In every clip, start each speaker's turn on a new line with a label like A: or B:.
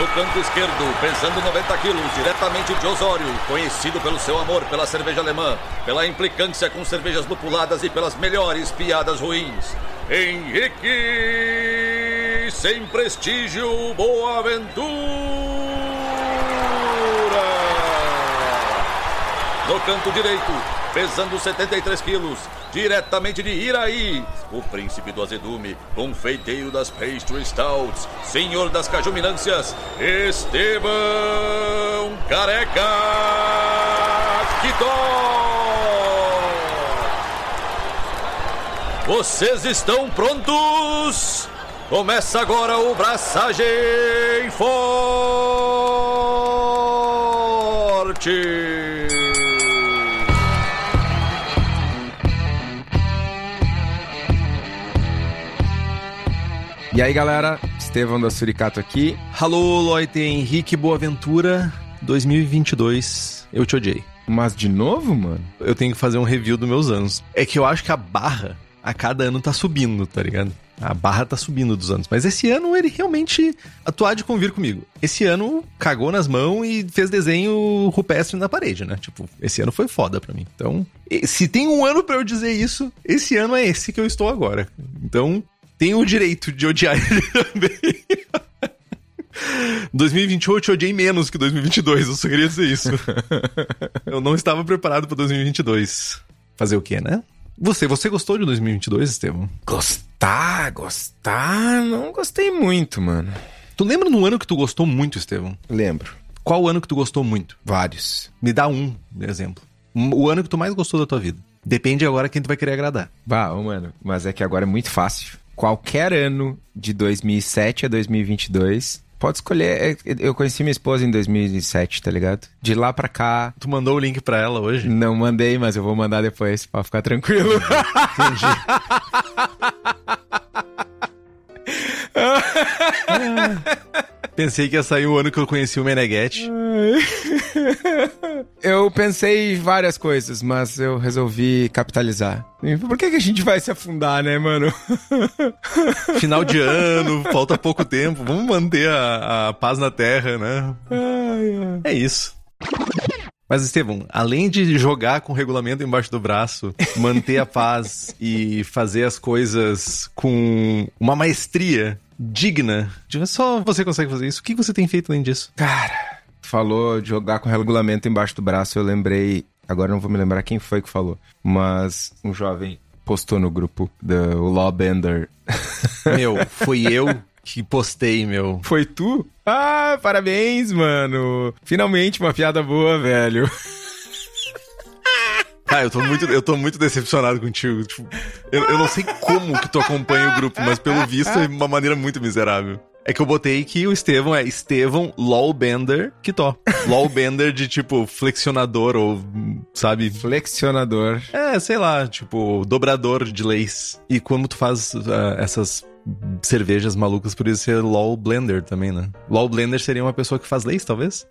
A: No canto esquerdo, pesando 90 quilos, diretamente de Osório, conhecido pelo seu amor pela cerveja alemã, pela implicância com cervejas lupuladas e pelas melhores piadas ruins. Henrique, sem prestígio, Boaventura. No canto direito, pesando 73 quilos, diretamente de Iraí, o príncipe do azedume, confeiteiro das pastry stouts, senhor das cajuminâncias, Estevão Careca Quitó. Vocês estão prontos? Começa agora o Braçagem Forte!
B: E aí, galera, Estevão da Suricato aqui.
C: Alô, Loite Henrique Boaventura, 2022. Eu te odiei.
B: Mas de novo, mano?
C: Eu tenho que fazer um review dos meus anos. É que eu acho que a barra a cada ano tá subindo, tá ligado? A barra tá subindo dos anos. Mas esse ano ele realmente atuar de convir comigo. Esse ano cagou nas mãos e fez desenho rupestre na parede, né? Tipo, esse ano foi foda pra mim. Então, se tem um ano para eu dizer isso, esse ano é esse que eu estou agora. Então, tenho o direito de odiar ele também. 2021 eu te odiei menos que 2022, eu só queria dizer isso. eu não estava preparado para 2022. Fazer o quê, né? Você, você gostou de 2022, Estevam?
B: Gostar, gostar, não gostei muito, mano.
C: Tu lembra no ano que tu gostou muito, Estevam?
B: Lembro.
C: Qual ano que tu gostou muito?
B: Vários.
C: Me dá um exemplo. O ano que tu mais gostou da tua vida. Depende agora quem tu vai querer agradar.
B: Bah, mano, mas é que agora é muito fácil. Qualquer ano de 2007 a 2022 Pode escolher. É, eu conheci minha esposa em 2007, tá ligado? De lá pra cá.
C: Tu mandou o link pra ela hoje?
B: Não mandei, mas eu vou mandar depois pra ficar tranquilo. Entendi.
C: Pensei que ia sair o ano que eu conheci o Meneghetti.
B: Eu pensei várias coisas, mas eu resolvi capitalizar. Por que, que a gente vai se afundar, né, mano?
C: Final de ano, falta pouco tempo. Vamos manter a, a paz na terra, né? Ai, ai. É isso. Mas, Estevão, além de jogar com o regulamento embaixo do braço, manter a paz e fazer as coisas com uma maestria digna, só você consegue fazer isso. O que você tem feito além disso?
B: Cara, falou de jogar com regulamento embaixo do braço, eu lembrei. Agora não vou me lembrar quem foi que falou, mas um jovem postou no grupo do Lawbender.
C: Meu, foi eu que postei, meu.
B: Foi tu? Ah, parabéns, mano. Finalmente uma piada boa, velho.
C: Cara, eu tô muito, eu tô muito decepcionado contigo. Tipo, eu, eu não sei como que tu acompanha o grupo, mas pelo visto é uma maneira muito miserável. É que eu botei que o Estevão é Estevão Lawbender Kitó. Lawbender de tipo flexionador ou, sabe?
B: Flexionador.
C: É, sei lá, tipo dobrador de leis. E como tu faz uh, essas cervejas malucas, por isso ser Law Blender também, né? Law Blender seria uma pessoa que faz leis, talvez?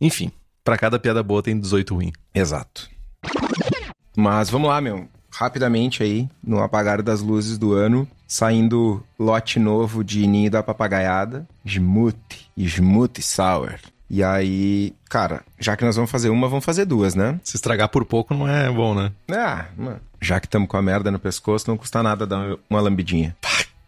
C: Enfim, para cada piada boa tem 18 ruim.
B: Exato. Mas vamos lá, meu rapidamente aí, no apagar das luzes do ano, saindo lote novo de Ninho da Papagaiada, Smooth, Smooth Sour. E aí, cara, já que nós vamos fazer uma, vamos fazer duas, né?
C: Se estragar por pouco não é bom, né?
B: Ah, mano, já que estamos com a merda no pescoço, não custa nada dar uma lambidinha.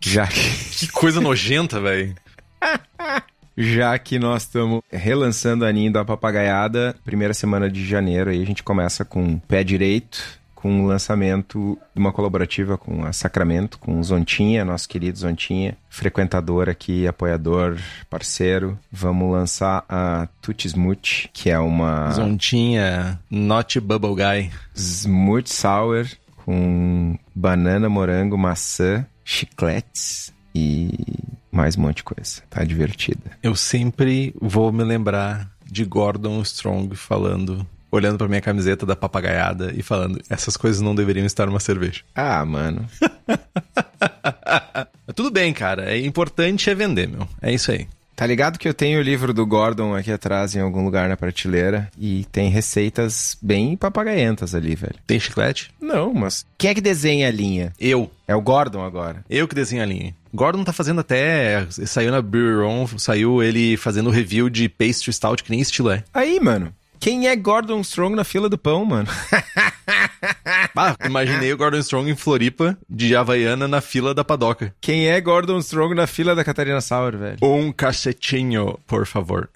C: Já que coisa nojenta, velho.
B: Já que nós estamos relançando a Ninho da Papagaiada, primeira semana de janeiro, aí a gente começa com pé direito, com o lançamento de uma colaborativa com a Sacramento, com o Zontinha, nosso querido Zontinha, frequentador aqui, apoiador, parceiro. Vamos lançar a Tutti Smooth, que é uma...
C: Zontinha, not bubble guy.
B: Smooth Sour com banana, morango, maçã, chicletes e mais um monte de coisa. Tá divertida.
C: Eu sempre vou me lembrar de Gordon Strong falando olhando pra minha camiseta da papagaiada e falando: essas coisas não deveriam estar numa cerveja.
B: Ah, mano.
C: Tudo bem, cara. É importante é vender, meu. É isso aí.
B: Tá ligado que eu tenho o livro do Gordon aqui atrás em algum lugar na prateleira e tem receitas bem papagaientas ali, velho.
C: Tem chiclete?
B: Não, mas quem é que desenha a linha?
C: Eu.
B: É o Gordon agora.
C: Eu que desenho a linha. Gordon tá fazendo até. Saiu na Breweron, saiu ele fazendo review de pastry stout, que nem estilo é.
B: Aí, mano. Quem é Gordon Strong na fila do pão, mano?
C: ah, imaginei o Gordon Strong em Floripa, de Havaiana, na fila da padoca.
B: Quem é Gordon Strong na fila da Catarina Sauer, velho?
C: Um cacetinho, por favor.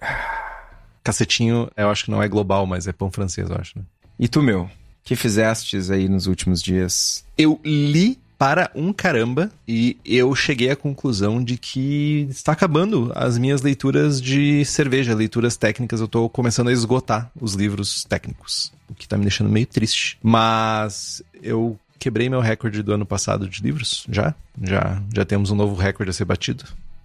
C: Cacetinho, eu acho que não é global, mas é pão francês, eu acho. Né?
B: E tu, meu? que fizestes aí nos últimos dias?
C: Eu li para um caramba e eu cheguei à conclusão de que está acabando as minhas leituras de cerveja, leituras técnicas. Eu estou começando a esgotar os livros técnicos, o que está me deixando meio triste. Mas eu quebrei meu recorde do ano passado de livros, já. Já, já temos um novo recorde a ser batido.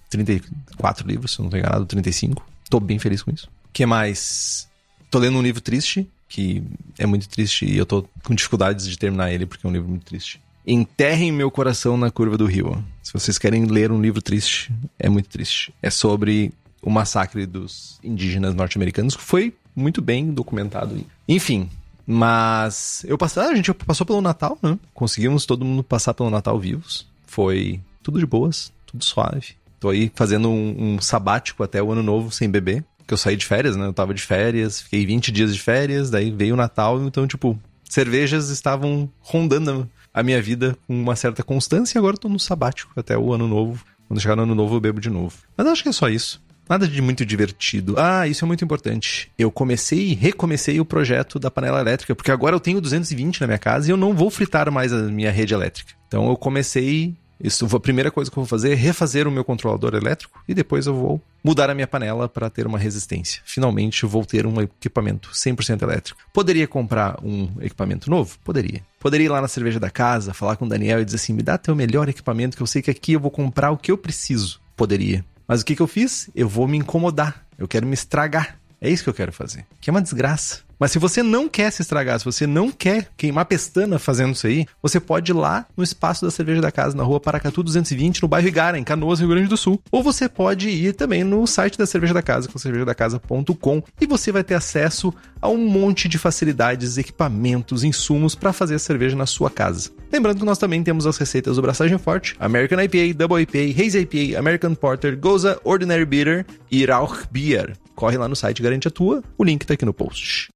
C: 34 livros, se eu não estou enganado, 35. Estou bem feliz com isso. O que mais? Tô lendo um livro triste, que é muito triste e eu tô com dificuldades de terminar ele porque é um livro muito triste. Enterrem meu coração na curva do rio. Se vocês querem ler um livro triste, é muito triste. É sobre o massacre dos indígenas norte-americanos, que foi muito bem documentado. Enfim, mas eu passei, a gente passou pelo Natal, né? Conseguimos todo mundo passar pelo Natal vivos. Foi tudo de boas, tudo suave. Tô aí fazendo um, um sabático até o ano novo sem beber que eu saí de férias, né? Eu tava de férias, fiquei 20 dias de férias, daí veio o Natal, então, tipo, cervejas estavam rondando a minha vida com uma certa constância e agora eu tô no sabático até o ano novo. Quando chegar no ano novo, eu bebo de novo. Mas acho que é só isso. Nada de muito divertido. Ah, isso é muito importante. Eu comecei e recomecei o projeto da panela elétrica, porque agora eu tenho 220 na minha casa e eu não vou fritar mais a minha rede elétrica. Então eu comecei isso, a primeira coisa que eu vou fazer é refazer o meu controlador elétrico e depois eu vou mudar a minha panela para ter uma resistência. Finalmente eu vou ter um equipamento 100% elétrico. Poderia comprar um equipamento novo? Poderia. Poderia ir lá na cerveja da casa, falar com o Daniel e dizer assim: me dá teu melhor equipamento que eu sei que aqui eu vou comprar o que eu preciso. Poderia. Mas o que, que eu fiz? Eu vou me incomodar. Eu quero me estragar. É isso que eu quero fazer. Que é uma desgraça. Mas se você não quer se estragar, se você não quer queimar pestana fazendo isso aí, você pode ir lá no espaço da cerveja da casa, na rua Paracatu 220, no bairro Igara, em Canoas, Rio Grande do Sul. Ou você pode ir também no site da cerveja da casa, com cervejadacasa.com, e você vai ter acesso a um monte de facilidades, equipamentos, insumos para fazer a cerveja na sua casa. Lembrando que nós também temos as receitas do Braçagem Forte, American IPA, Double IPA, Haze IPA, American Porter, Goza, Ordinary Bitter e Rauch Beer. Corre lá no site Garante a Tua, o link tá aqui no post.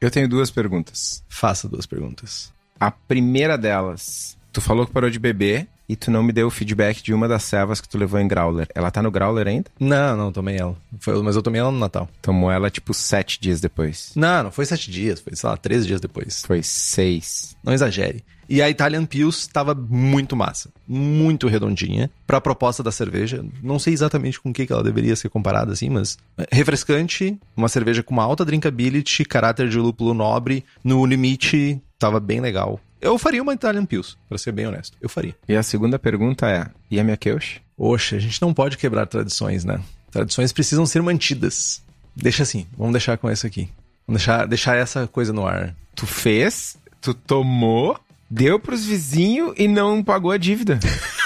B: Eu tenho duas perguntas.
C: Faça duas perguntas.
B: A primeira delas, tu falou que parou de beber e tu não me deu o feedback de uma das servas que tu levou em Growler. Ela tá no Growler ainda?
C: Não, não, tomei ela. Foi, mas eu tomei ela no Natal.
B: Tomou ela, tipo, sete dias depois.
C: Não, não foi sete dias, foi, sei lá, três dias depois.
B: Foi seis.
C: Não exagere. E a Italian Pils estava muito massa, muito redondinha para a proposta da cerveja. Não sei exatamente com o que, que ela deveria ser comparada assim, mas refrescante, uma cerveja com uma alta drinkability, caráter de lúpulo nobre, no limite, tava bem legal. Eu faria uma Italian Pils, para ser bem honesto. Eu faria.
B: E a segunda pergunta é: e a minha Keush?
C: Oxe, a gente não pode quebrar tradições, né? Tradições precisam ser mantidas. Deixa assim, vamos deixar com essa aqui. Vamos deixar, deixar essa coisa no ar.
B: Tu fez, tu tomou, Deu pros vizinhos e não pagou a dívida.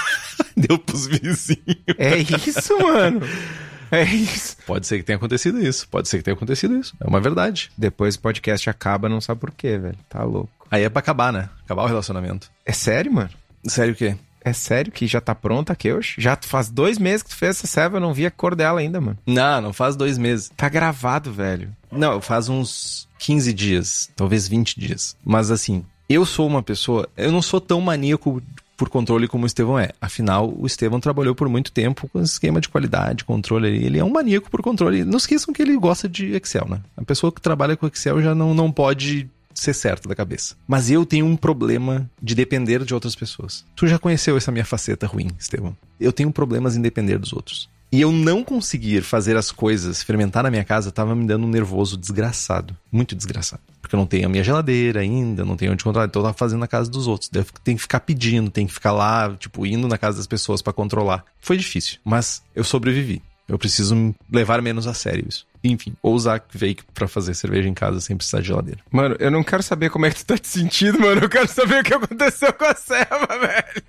C: Deu pros vizinhos.
B: É isso, mano. É isso.
C: Pode ser que tenha acontecido isso. Pode ser que tenha acontecido isso. É uma verdade.
B: Depois o podcast acaba, não sabe por quê, velho. Tá louco.
C: Aí é pra acabar, né? Acabar o relacionamento.
B: É sério, mano?
C: Sério o quê?
B: É sério que já tá pronta aqui hoje? Já faz dois meses que tu fez essa serva, eu não vi a cor dela ainda, mano.
C: Não, não faz dois meses.
B: Tá gravado, velho.
C: Não, faz uns 15 dias, talvez 20 dias. Mas assim, eu sou uma pessoa, eu não sou tão maníaco por controle como o Estevão é. Afinal, o Estevão trabalhou por muito tempo com esquema de qualidade, controle. Ele é um maníaco por controle. Não esqueçam que ele gosta de Excel, né? A pessoa que trabalha com Excel já não, não pode ser certa da cabeça. Mas eu tenho um problema de depender de outras pessoas. Tu já conheceu essa minha faceta ruim, Estevão? Eu tenho problemas em depender dos outros. E eu não conseguir fazer as coisas, fermentar na minha casa, estava me dando um nervoso desgraçado. Muito desgraçado. Porque eu não tenho a minha geladeira ainda, não tenho onde controlar. Então eu tava fazendo na casa dos outros. Tem que ficar pedindo, tem que ficar lá, tipo, indo na casa das pessoas para controlar. Foi difícil, mas eu sobrevivi. Eu preciso levar menos a sério isso. Enfim, ou usar Vake pra fazer cerveja em casa sem precisar de geladeira.
B: Mano, eu não quero saber como é que tu tá te sentindo, mano. Eu quero saber o que aconteceu com a Seva, velho.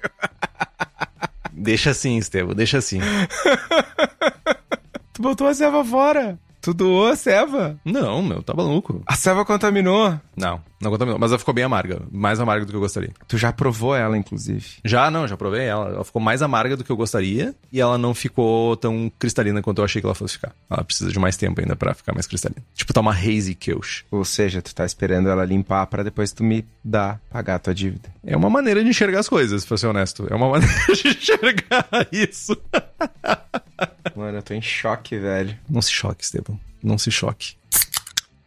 C: Deixa assim, Estevam, deixa assim.
B: tu botou a Seva fora. Tu doou a ceva?
C: Não, meu, tá maluco.
B: A ceva contaminou.
C: Não, não contaminou. Mas ela ficou bem amarga. Mais amarga do que eu gostaria.
B: Tu já provou ela, inclusive.
C: Já, não, já provei ela. Ela ficou mais amarga do que eu gostaria. E ela não ficou tão cristalina quanto eu achei que ela fosse ficar. Ela precisa de mais tempo ainda pra ficar mais cristalina. Tipo, tá uma hazy Kirsch.
B: Ou seja, tu tá esperando ela limpar pra depois tu me dar, pagar a tua dívida.
C: É uma maneira de enxergar as coisas, pra ser honesto. É uma maneira de enxergar isso.
B: Mano, eu tô em choque, velho.
C: Não se choque, Esteban. Não se choque.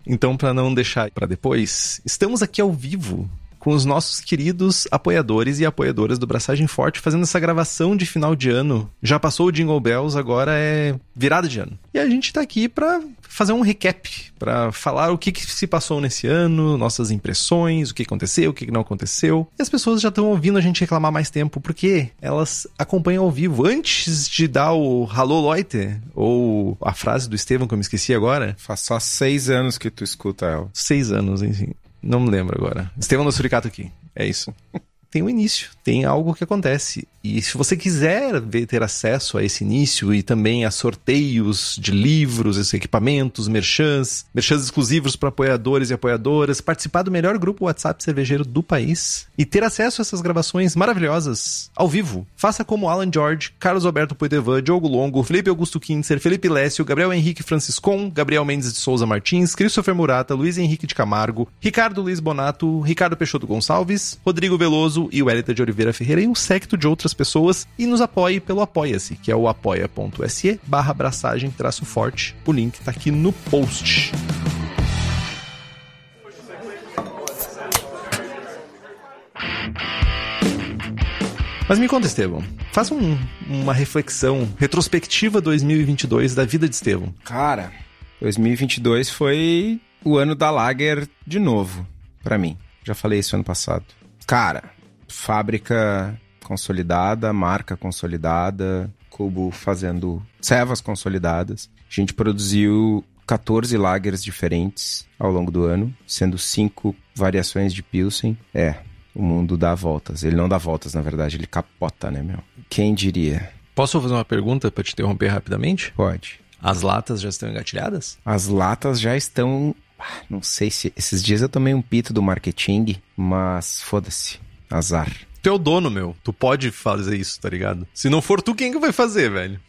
C: Então, pra não deixar pra depois, estamos aqui ao vivo com os nossos queridos apoiadores e apoiadoras do Braçagem Forte fazendo essa gravação de final de ano. Já passou o Jingle Bells, agora é virada de ano. E a gente tá aqui pra fazer um recap, pra falar o que, que se passou nesse ano, nossas impressões, o que aconteceu, o que não aconteceu. E as pessoas já estão ouvindo a gente reclamar mais tempo, porque elas acompanham ao vivo. Antes de dar o Hallo Leute, ou a frase do Estevam que eu me esqueci agora,
B: Faz só seis anos que tu escuta ela.
C: seis anos, enfim. Não me lembro agora. Estevão do Suricato aqui. É isso. Tem um início, tem algo que acontece. E se você quiser ver, ter acesso a esse início e também a sorteios de livros, equipamentos, merchans, merchans exclusivos para apoiadores e apoiadoras, participar do melhor grupo WhatsApp cervejeiro do país e ter acesso a essas gravações maravilhosas ao vivo, faça como Alan George, Carlos Alberto Poitevin, Diogo Longo, Felipe Augusto Kintzer, Felipe Lécio, Gabriel Henrique Franciscon, Gabriel Mendes de Souza Martins, Christopher Murata, Luiz Henrique de Camargo, Ricardo Luiz Bonato, Ricardo Peixoto Gonçalves, Rodrigo Veloso e Wellington de Oliveira Ferreira e um secto de outras pessoas e nos apoie pelo Apoia-se, que é o apoia.se barra abraçagem traço forte. O link tá aqui no post. Mas me conta, Estevão. Faça um- uma reflexão retrospectiva 2022 da vida de Estevão.
B: Cara, 2022 foi o ano da Lager de novo, pra mim. Já falei isso ano passado. Cara, fábrica consolidada, marca consolidada, Cubo fazendo cevas consolidadas. A gente produziu 14 lagers diferentes ao longo do ano, sendo cinco variações de Pilsen. É, o mundo dá voltas. Ele não dá voltas, na verdade, ele capota, né, meu? Quem diria?
C: Posso fazer uma pergunta para te interromper rapidamente?
B: Pode.
C: As latas já estão engatilhadas?
B: As latas já estão. ah, Não sei se. Esses dias eu tomei um pito do marketing, mas foda-se. Azar.
C: Tu é o dono, meu. Tu pode fazer isso, tá ligado? Se não for tu, quem que vai fazer, velho?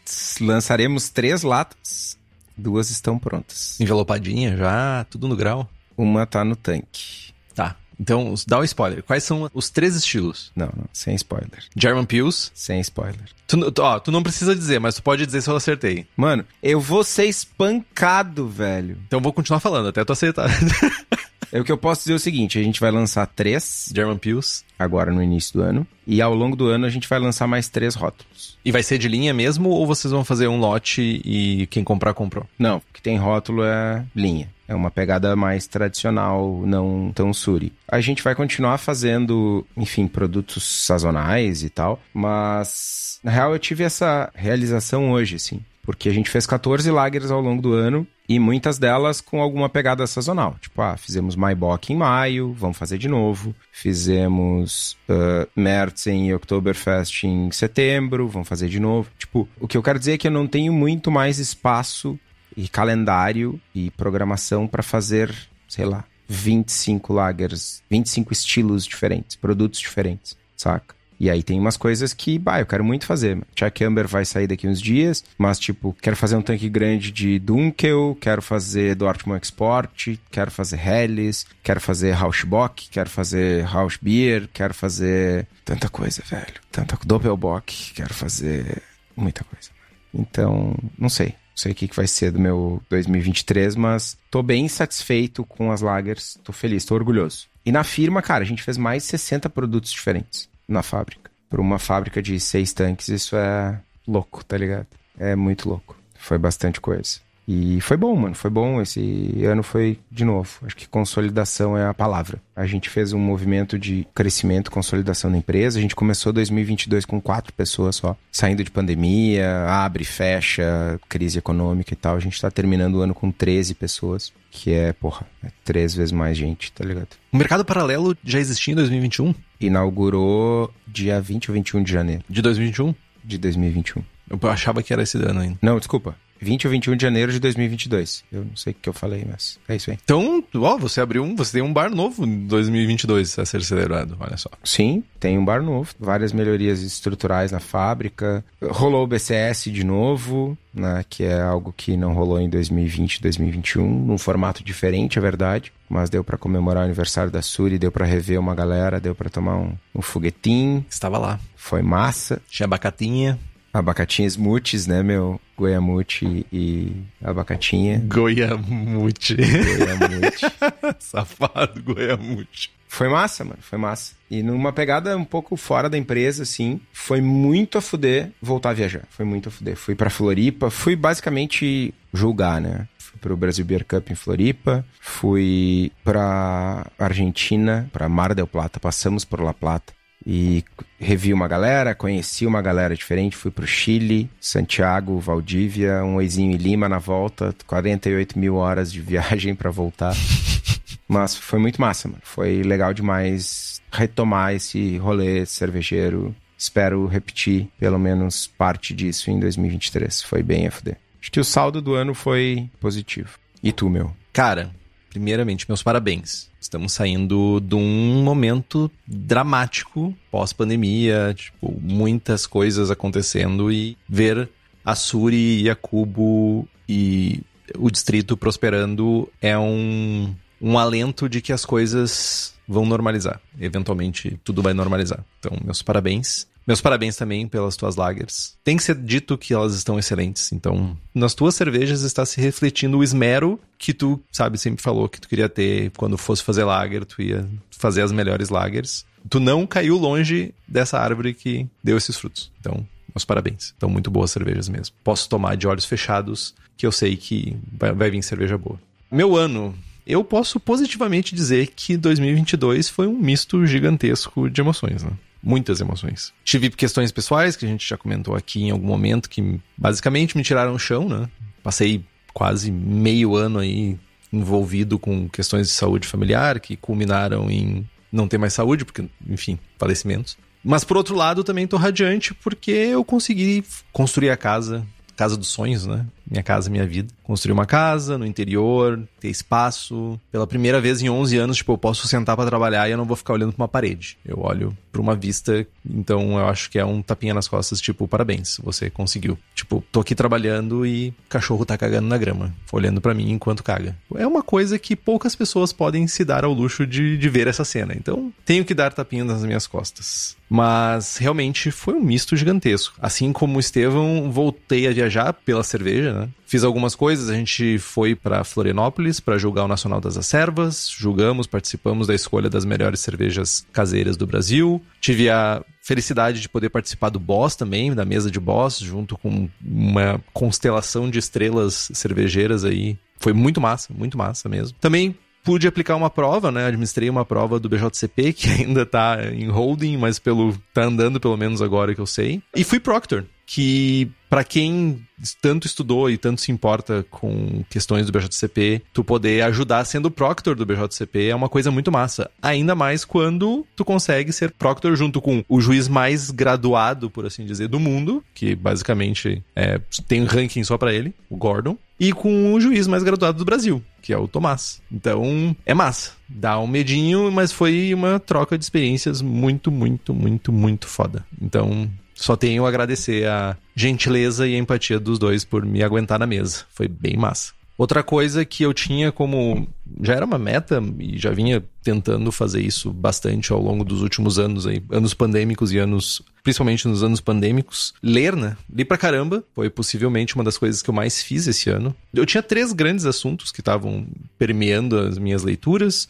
B: Lançaremos três latas. Duas estão prontas.
C: Envelopadinha já, tudo no grau.
B: Uma tá no tanque.
C: Tá. Então, dá o spoiler. Quais são os três estilos?
B: Não, não, sem spoiler.
C: German Pills.
B: Sem spoiler.
C: Tu, tu- ó, tu não precisa dizer, mas tu pode dizer se eu acertei.
B: Mano, eu vou ser espancado, velho.
C: Então eu vou continuar falando até tu acertar.
B: É o que eu posso dizer é o seguinte: a gente vai lançar três
C: German Pills.
B: agora no início do ano. E ao longo do ano a gente vai lançar mais três rótulos.
C: E vai ser de linha mesmo ou vocês vão fazer um lote e quem comprar, comprou?
B: Não, o que tem rótulo é linha. É uma pegada mais tradicional, não tão suri. A gente vai continuar fazendo, enfim, produtos sazonais e tal, mas na real eu tive essa realização hoje, assim. Porque a gente fez 14 lagers ao longo do ano e muitas delas com alguma pegada sazonal. Tipo, ah, fizemos Maibach em maio, vamos fazer de novo. Fizemos uh, Märzen e Oktoberfest em setembro, vamos fazer de novo. Tipo, o que eu quero dizer é que eu não tenho muito mais espaço e calendário e programação para fazer, sei lá, 25 lagers, 25 estilos diferentes, produtos diferentes, saca? E aí tem umas coisas que, bah, eu quero muito fazer. Chuck Amber vai sair daqui uns dias, mas tipo, quero fazer um tanque grande de Dunkel, quero fazer Dortmund Export, quero fazer Helles, quero fazer Rauschbock, quero fazer Rauschbier, quero fazer tanta coisa, velho. Tanta Doppelbock, quero fazer muita coisa. Então, não sei. Não sei o que, que vai ser do meu 2023, mas tô bem satisfeito com as lagers. Tô feliz, tô orgulhoso. E na firma, cara, a gente fez mais de 60 produtos diferentes na fábrica. Para uma fábrica de seis tanques, isso é louco, tá ligado? É muito louco. Foi bastante coisa. E foi bom, mano. Foi bom. Esse ano foi de novo. Acho que consolidação é a palavra. A gente fez um movimento de crescimento, consolidação da empresa. A gente começou 2022 com quatro pessoas só. Saindo de pandemia, abre, fecha, crise econômica e tal. A gente tá terminando o ano com 13 pessoas. Que é, porra, é três vezes mais gente, tá ligado?
C: O mercado paralelo já existia em 2021?
B: Inaugurou dia 20 ou 21 de janeiro
C: De 2021?
B: de 2021.
C: Eu achava que era esse ano ainda.
B: Não, desculpa. 20 ou 21 de janeiro de 2022. Eu não sei o que eu falei, mas é isso aí.
C: Então, ó, você abriu um, você tem um bar novo em 2022 a ser celebrado, olha só.
B: Sim, tem um bar novo, várias melhorias estruturais na fábrica. Rolou o BCS de novo, né, que é algo que não rolou em 2020, 2021, num formato diferente, é verdade. Mas deu para comemorar o aniversário da Suri, deu para rever uma galera, deu para tomar um, um foguetinho.
C: Estava lá.
B: Foi massa.
C: Tinha abacatinha.
B: Abacatinha smoothies, né, meu? Goiamute e abacatinha.
C: Goiamute.
B: Goiamute.
C: Safado, Goiamute.
B: Foi massa, mano, foi massa. E numa pegada um pouco fora da empresa, assim, foi muito a fuder voltar a viajar. Foi muito a fuder. Fui pra Floripa, fui basicamente julgar, né? Fui pro Brasil Beer Cup em Floripa, fui pra Argentina, pra Mar del Plata, passamos por La Plata e revi uma galera, conheci uma galera diferente, fui pro Chile, Santiago, Valdívia, um oizinho em Lima na volta, 48 mil horas de viagem para voltar. Mas foi muito massa, mano. Foi legal demais retomar esse rolê cervejeiro. Espero repetir pelo menos parte disso em 2023. Foi bem FD. Acho que o saldo do ano foi positivo. E tu, meu?
C: Cara, primeiramente, meus parabéns. Estamos saindo de um momento dramático pós-pandemia, tipo, muitas coisas acontecendo e ver a Suri e a Cubo e o distrito prosperando é um um alento de que as coisas vão normalizar. Eventualmente, tudo vai normalizar. Então, meus parabéns. Meus parabéns também pelas tuas lagers. Tem que ser dito que elas estão excelentes. Então, nas tuas cervejas está se refletindo o esmero que tu, sabe, sempre falou que tu queria ter quando fosse fazer lager, tu ia fazer as melhores lagers. Tu não caiu longe dessa árvore que deu esses frutos. Então, meus parabéns. Então, muito boas cervejas mesmo. Posso tomar de olhos fechados, que eu sei que vai, vai vir cerveja boa. Meu ano eu posso positivamente dizer que 2022 foi um misto gigantesco de emoções, né? Muitas emoções. Tive questões pessoais, que a gente já comentou aqui em algum momento, que basicamente me tiraram o chão, né? Passei quase meio ano aí envolvido com questões de saúde familiar, que culminaram em não ter mais saúde, porque, enfim, falecimentos. Mas por outro lado, também tô radiante porque eu consegui construir a casa, casa dos sonhos, né? Minha casa, minha vida. Construir uma casa no interior, ter espaço. Pela primeira vez em 11 anos, tipo, eu posso sentar para trabalhar e eu não vou ficar olhando para uma parede. Eu olho para uma vista, então eu acho que é um tapinha nas costas, tipo, parabéns, você conseguiu. Tipo, tô aqui trabalhando e cachorro tá cagando na grama, olhando para mim enquanto caga. É uma coisa que poucas pessoas podem se dar ao luxo de, de ver essa cena. Então, tenho que dar tapinha nas minhas costas. Mas realmente foi um misto gigantesco. Assim como o Estevão, voltei a viajar pela cerveja, né? Fiz algumas coisas, a gente foi para Florianópolis para julgar o Nacional das Acervas, julgamos, participamos da escolha das melhores cervejas caseiras do Brasil. Tive a felicidade de poder participar do Boss também, da mesa de Boss, junto com uma constelação de estrelas cervejeiras aí. Foi muito massa, muito massa mesmo. Também pude aplicar uma prova, né? Administrei uma prova do BJCP, que ainda tá em holding, mas pelo tá andando pelo menos agora que eu sei. E fui Proctor, que para quem tanto estudou e tanto se importa com questões do BJCP, tu poder ajudar sendo proctor do BJCP é uma coisa muito massa. Ainda mais quando tu consegue ser proctor junto com o juiz mais graduado, por assim dizer, do mundo, que basicamente é, tem um ranking só para ele, o Gordon, e com o juiz mais graduado do Brasil, que é o Tomás. Então, é massa. Dá um medinho, mas foi uma troca de experiências muito, muito, muito, muito foda. Então, só tenho a agradecer a gentileza e a empatia dos dois por me aguentar na mesa. Foi bem massa. Outra coisa que eu tinha como. Já era uma meta e já vinha tentando fazer isso bastante ao longo dos últimos anos aí, anos pandêmicos e anos principalmente nos anos pandêmicos, ler, né? Li pra caramba, foi possivelmente uma das coisas que eu mais fiz esse ano. Eu tinha três grandes assuntos que estavam permeando as minhas leituras,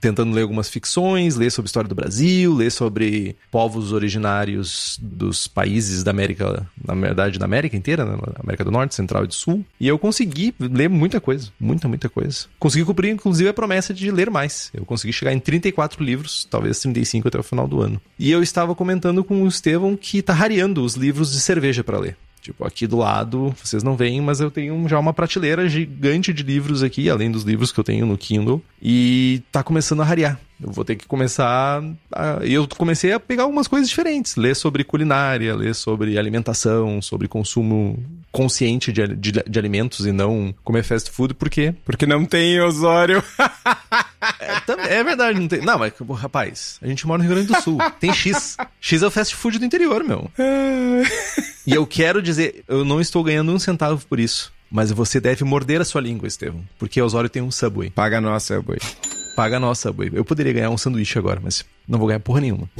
C: tentando ler algumas ficções, ler sobre história do Brasil, ler sobre povos originários dos países da América, na verdade, da América inteira, né? América do Norte, Central e do Sul. E eu consegui ler muita coisa, muita, muita coisa. Consegui cumprir, inclusive, a promessa de ler mais. Eu consegui chegar em 34 livros, talvez 35 até o final do ano. E eu estava comentando com os Estevão que tá rareando os livros de cerveja para ler. Tipo, aqui do lado, vocês não veem, mas eu tenho já uma prateleira gigante de livros aqui, além dos livros que eu tenho no Kindle, e tá começando a rarear. Eu vou ter que começar. A... Eu comecei a pegar algumas coisas diferentes, ler sobre culinária, ler sobre alimentação, sobre consumo consciente de, de, de alimentos e não comer fast food, por quê?
B: Porque não tem Osório.
C: é, é, verdade, não tem. Não, mas, rapaz, a gente mora no Rio Grande do Sul. Tem X. X é o fast food do interior, meu. e eu quero dizer, eu não estou ganhando um centavo por isso. Mas você deve morder a sua língua, Estevão. Porque Osório tem um Subway.
B: Paga nossa, Subway.
C: Paga a nossa, Subway. Eu poderia ganhar um sanduíche agora, mas não vou ganhar porra nenhuma.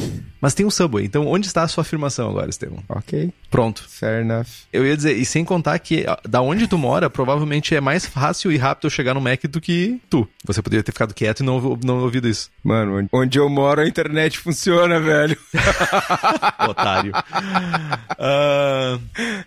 C: Mas tem um Subway, então onde está a sua afirmação agora, Estevão?
B: Ok.
C: Pronto.
B: Fair enough.
C: Eu ia dizer, e sem contar que da onde tu mora, provavelmente é mais fácil e rápido eu chegar no Mac do que tu. Você poderia ter ficado quieto e não, não ouvido isso.
B: Mano, onde eu moro a internet funciona, velho.
C: Otário. Uh,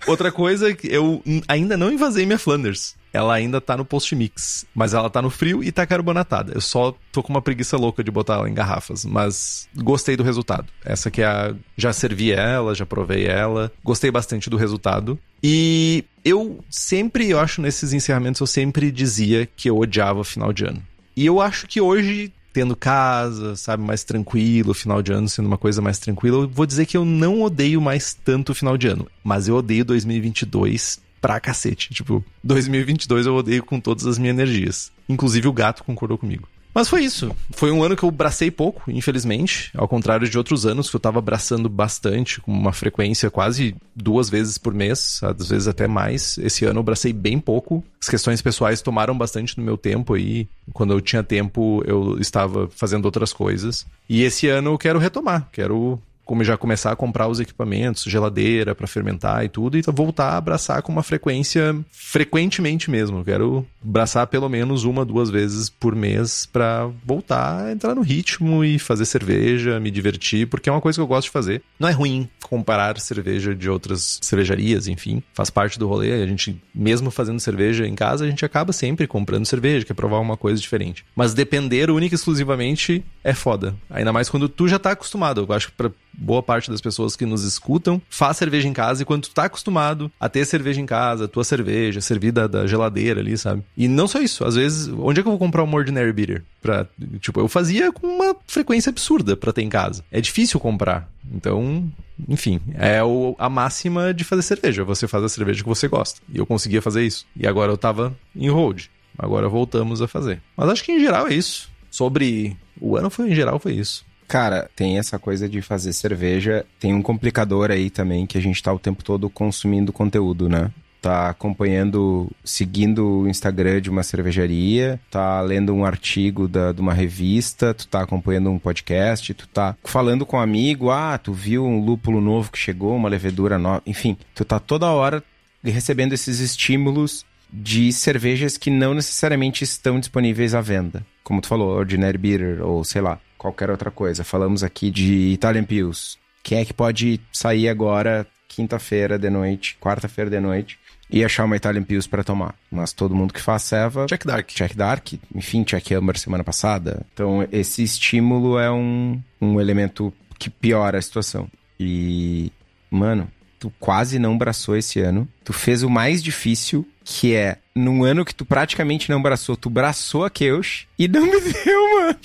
C: outra coisa, eu ainda não invasei minha Flanders ela ainda tá no post-mix, mas ela tá no frio e tá carbonatada. Eu só tô com uma preguiça louca de botar ela em garrafas, mas gostei do resultado. Essa que é a. Já servi ela, já provei ela, gostei bastante do resultado. E eu sempre, eu acho, nesses encerramentos, eu sempre dizia que eu odiava final de ano. E eu acho que hoje, tendo casa, sabe, mais tranquilo, final de ano sendo uma coisa mais tranquila, eu vou dizer que eu não odeio mais tanto o final de ano, mas eu odeio 2022 pra cacete. Tipo, 2022 eu odeio com todas as minhas energias. Inclusive o gato concordou comigo. Mas foi isso. Foi um ano que eu bracei pouco, infelizmente. Ao contrário de outros anos que eu tava abraçando bastante, com uma frequência quase duas vezes por mês, às vezes até mais. Esse ano eu bracei bem pouco. As questões pessoais tomaram bastante do meu tempo aí. Quando eu tinha tempo, eu estava fazendo outras coisas. E esse ano eu quero retomar. Quero como já começar a comprar os equipamentos, geladeira para fermentar e tudo, e voltar a abraçar com uma frequência frequentemente mesmo. quero abraçar pelo menos uma, duas vezes por mês para voltar a entrar no ritmo e fazer cerveja, me divertir, porque é uma coisa que eu gosto de fazer. Não é ruim comparar cerveja de outras cervejarias, enfim, faz parte do rolê. A gente, mesmo fazendo cerveja em casa, a gente acaba sempre comprando cerveja, quer provar uma coisa diferente. Mas depender única e exclusivamente é foda. Ainda mais quando tu já tá acostumado. Eu acho que pra boa parte das pessoas que nos escutam faz cerveja em casa e quando tu tá acostumado a ter cerveja em casa, tua cerveja, servida da geladeira ali, sabe? E não só isso, às vezes, onde é que eu vou comprar um Ordinary Beer? Pra, tipo, eu fazia com uma frequência absurda para ter em casa. É difícil comprar. Então, enfim, é o, a máxima de fazer cerveja. Você faz a cerveja que você gosta. E eu conseguia fazer isso. E agora eu tava em hold. Agora voltamos a fazer. Mas acho que em geral é isso. Sobre o ano foi em geral foi isso.
B: Cara, tem essa coisa de fazer cerveja. Tem um complicador aí também que a gente tá o tempo todo consumindo conteúdo, né? tá acompanhando, seguindo o Instagram de uma cervejaria, tá lendo um artigo da, de uma revista, tu tá acompanhando um podcast, tu tá falando com um amigo, ah, tu viu um lúpulo novo que chegou, uma levedura nova, enfim, tu tá toda hora recebendo esses estímulos de cervejas que não necessariamente estão disponíveis à venda. Como tu falou, Ordinary Beer ou sei lá, qualquer outra coisa. Falamos aqui de Italian Pills. Quem é que pode sair agora, quinta-feira de noite, quarta-feira de noite, e achar uma Italian Pills para tomar? Mas todo mundo que faz ceva...
C: Check Dark.
B: Check Dark. Enfim, Check Amber semana passada. Então, esse estímulo é um, um elemento que piora a situação. E, mano, tu quase não braçou esse ano. Tu fez o mais difícil, que é num ano que tu praticamente não braçou, tu braçou a Keus e não me deu, mano.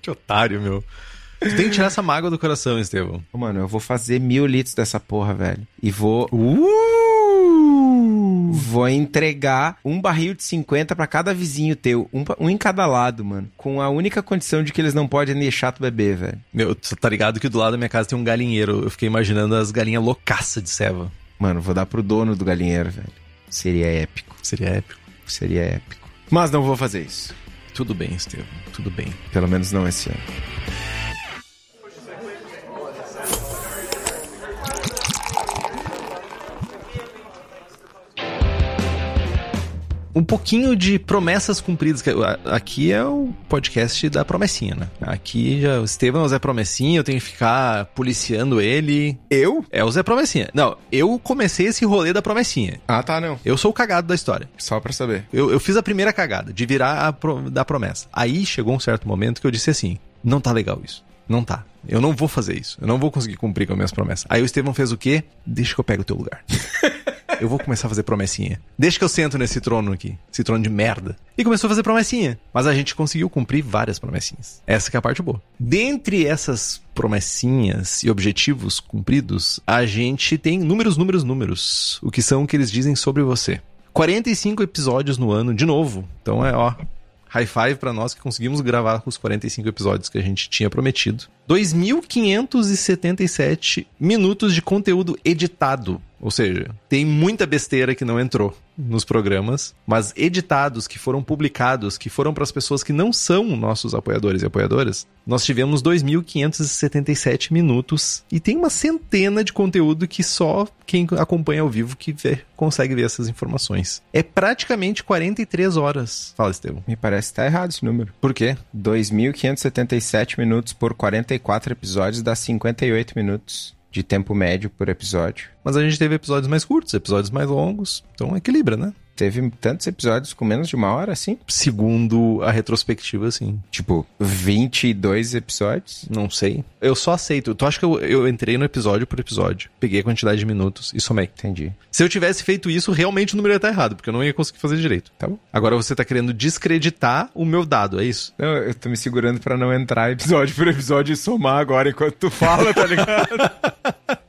C: Que otário, meu. Tu tem que tirar essa mágoa do coração, Estevão.
B: Mano, eu vou fazer mil litros dessa porra, velho. E vou.
C: Uh!
B: Vou entregar um barril de 50 para cada vizinho teu. Um, um, em cada lado, mano. Com a única condição de que eles não podem deixar tu beber, velho.
C: Meu, tu tá ligado que do lado da minha casa tem um galinheiro. Eu fiquei imaginando as galinhas loucaças de ceva.
B: Mano, vou dar pro dono do galinheiro, velho. Seria épico.
C: Seria épico.
B: Seria épico. Mas não vou fazer isso.
C: Tudo bem, Estevam, tudo bem.
B: Pelo menos não esse ano.
C: Um pouquinho de promessas cumpridas. Aqui é o podcast da promessinha, né? Aqui já o Estevam é o Zé Promessinha, eu tenho que ficar policiando ele.
B: Eu?
C: É o Zé Promessinha. Não, eu comecei esse rolê da promessinha.
B: Ah, tá, não.
C: Eu sou o cagado da história.
B: Só pra saber.
C: Eu, eu fiz a primeira cagada, de virar pro, da promessa. Aí chegou um certo momento que eu disse assim: não tá legal isso. Não tá. Eu não vou fazer isso. Eu não vou conseguir cumprir com as minhas promessas. Aí o Estevão fez o quê? Deixa que eu pego o teu lugar. Eu vou começar a fazer promessinha. Deixa que eu sento nesse trono aqui, esse trono de merda. E começou a fazer promessinha. Mas a gente conseguiu cumprir várias promessinhas. Essa que é a parte boa. Dentre essas promessinhas e objetivos cumpridos, a gente tem números, números, números. O que são o que eles dizem sobre você. 45 episódios no ano, de novo. Então é, ó, high five para nós que conseguimos gravar os 45 episódios que a gente tinha prometido. 2.577 minutos de conteúdo editado. Ou seja, tem muita besteira que não entrou nos programas, mas editados, que foram publicados, que foram para as pessoas que não são nossos apoiadores e apoiadoras, nós tivemos 2.577 minutos e tem uma centena de conteúdo que só quem acompanha ao vivo que vê, consegue ver essas informações. É praticamente 43 horas. Fala, Estevam.
B: Me parece que tá errado esse número.
C: Por quê?
B: 2.577 minutos por 44 episódios dá 58 minutos de tempo médio por episódio.
C: Mas a gente teve episódios mais curtos, episódios mais longos, então equilibra, né?
B: Teve tantos episódios com menos de uma hora, assim?
C: Segundo a retrospectiva, sim.
B: Tipo, 22 episódios?
C: Não sei. Eu só aceito. Tu acha que eu, eu entrei no episódio por episódio, peguei a quantidade de minutos e somei.
B: Entendi.
C: Se eu tivesse feito isso, realmente o número ia estar errado, porque eu não ia conseguir fazer direito.
B: Tá bom.
C: Agora você tá querendo descreditar o meu dado, é isso?
B: Não, eu tô me segurando pra não entrar episódio por episódio e somar agora enquanto tu fala, tá ligado?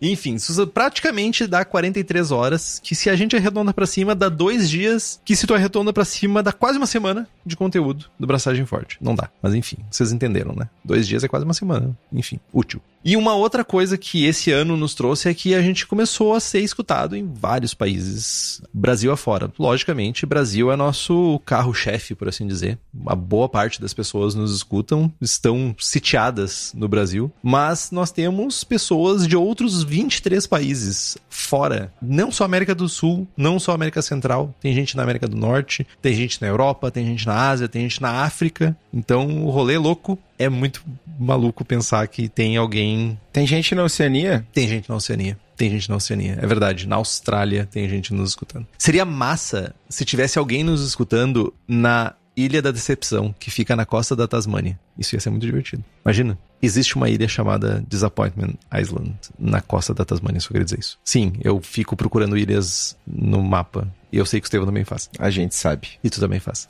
C: Enfim, isso praticamente dá 43 horas, que se a gente arredonda pra cima, dá dois dias, que se tu arredonda pra cima, dá quase uma semana de conteúdo do Braçagem Forte. Não dá, mas enfim, vocês entenderam, né? Dois dias é quase uma semana. Enfim, útil. E uma outra coisa que esse ano nos trouxe é que a gente começou a ser escutado em vários países, Brasil afora. Logicamente, Brasil é nosso carro-chefe, por assim dizer. Uma boa parte das pessoas nos escutam, estão sitiadas no Brasil, mas nós temos pessoas de outros 23 países fora. Não só América do Sul, não só América Central. Tem gente na América do Norte, tem gente na Europa, tem gente na Ásia, tem gente na África. Então o rolê é louco. É muito maluco pensar que tem alguém.
B: Tem gente na Oceania?
C: Tem gente na Oceania. Tem gente na Oceania, é verdade. Na Austrália tem gente nos escutando. Seria massa se tivesse alguém nos escutando na Ilha da Decepção, que fica na costa da Tasmânia. Isso ia ser muito divertido. Imagina. Existe uma ilha chamada Disappointment Island na costa da Tasmânia, só queria dizer isso. Sim, eu fico procurando ilhas no mapa. E eu sei que o Estevão também faz.
B: A gente sabe.
C: E tu também faz.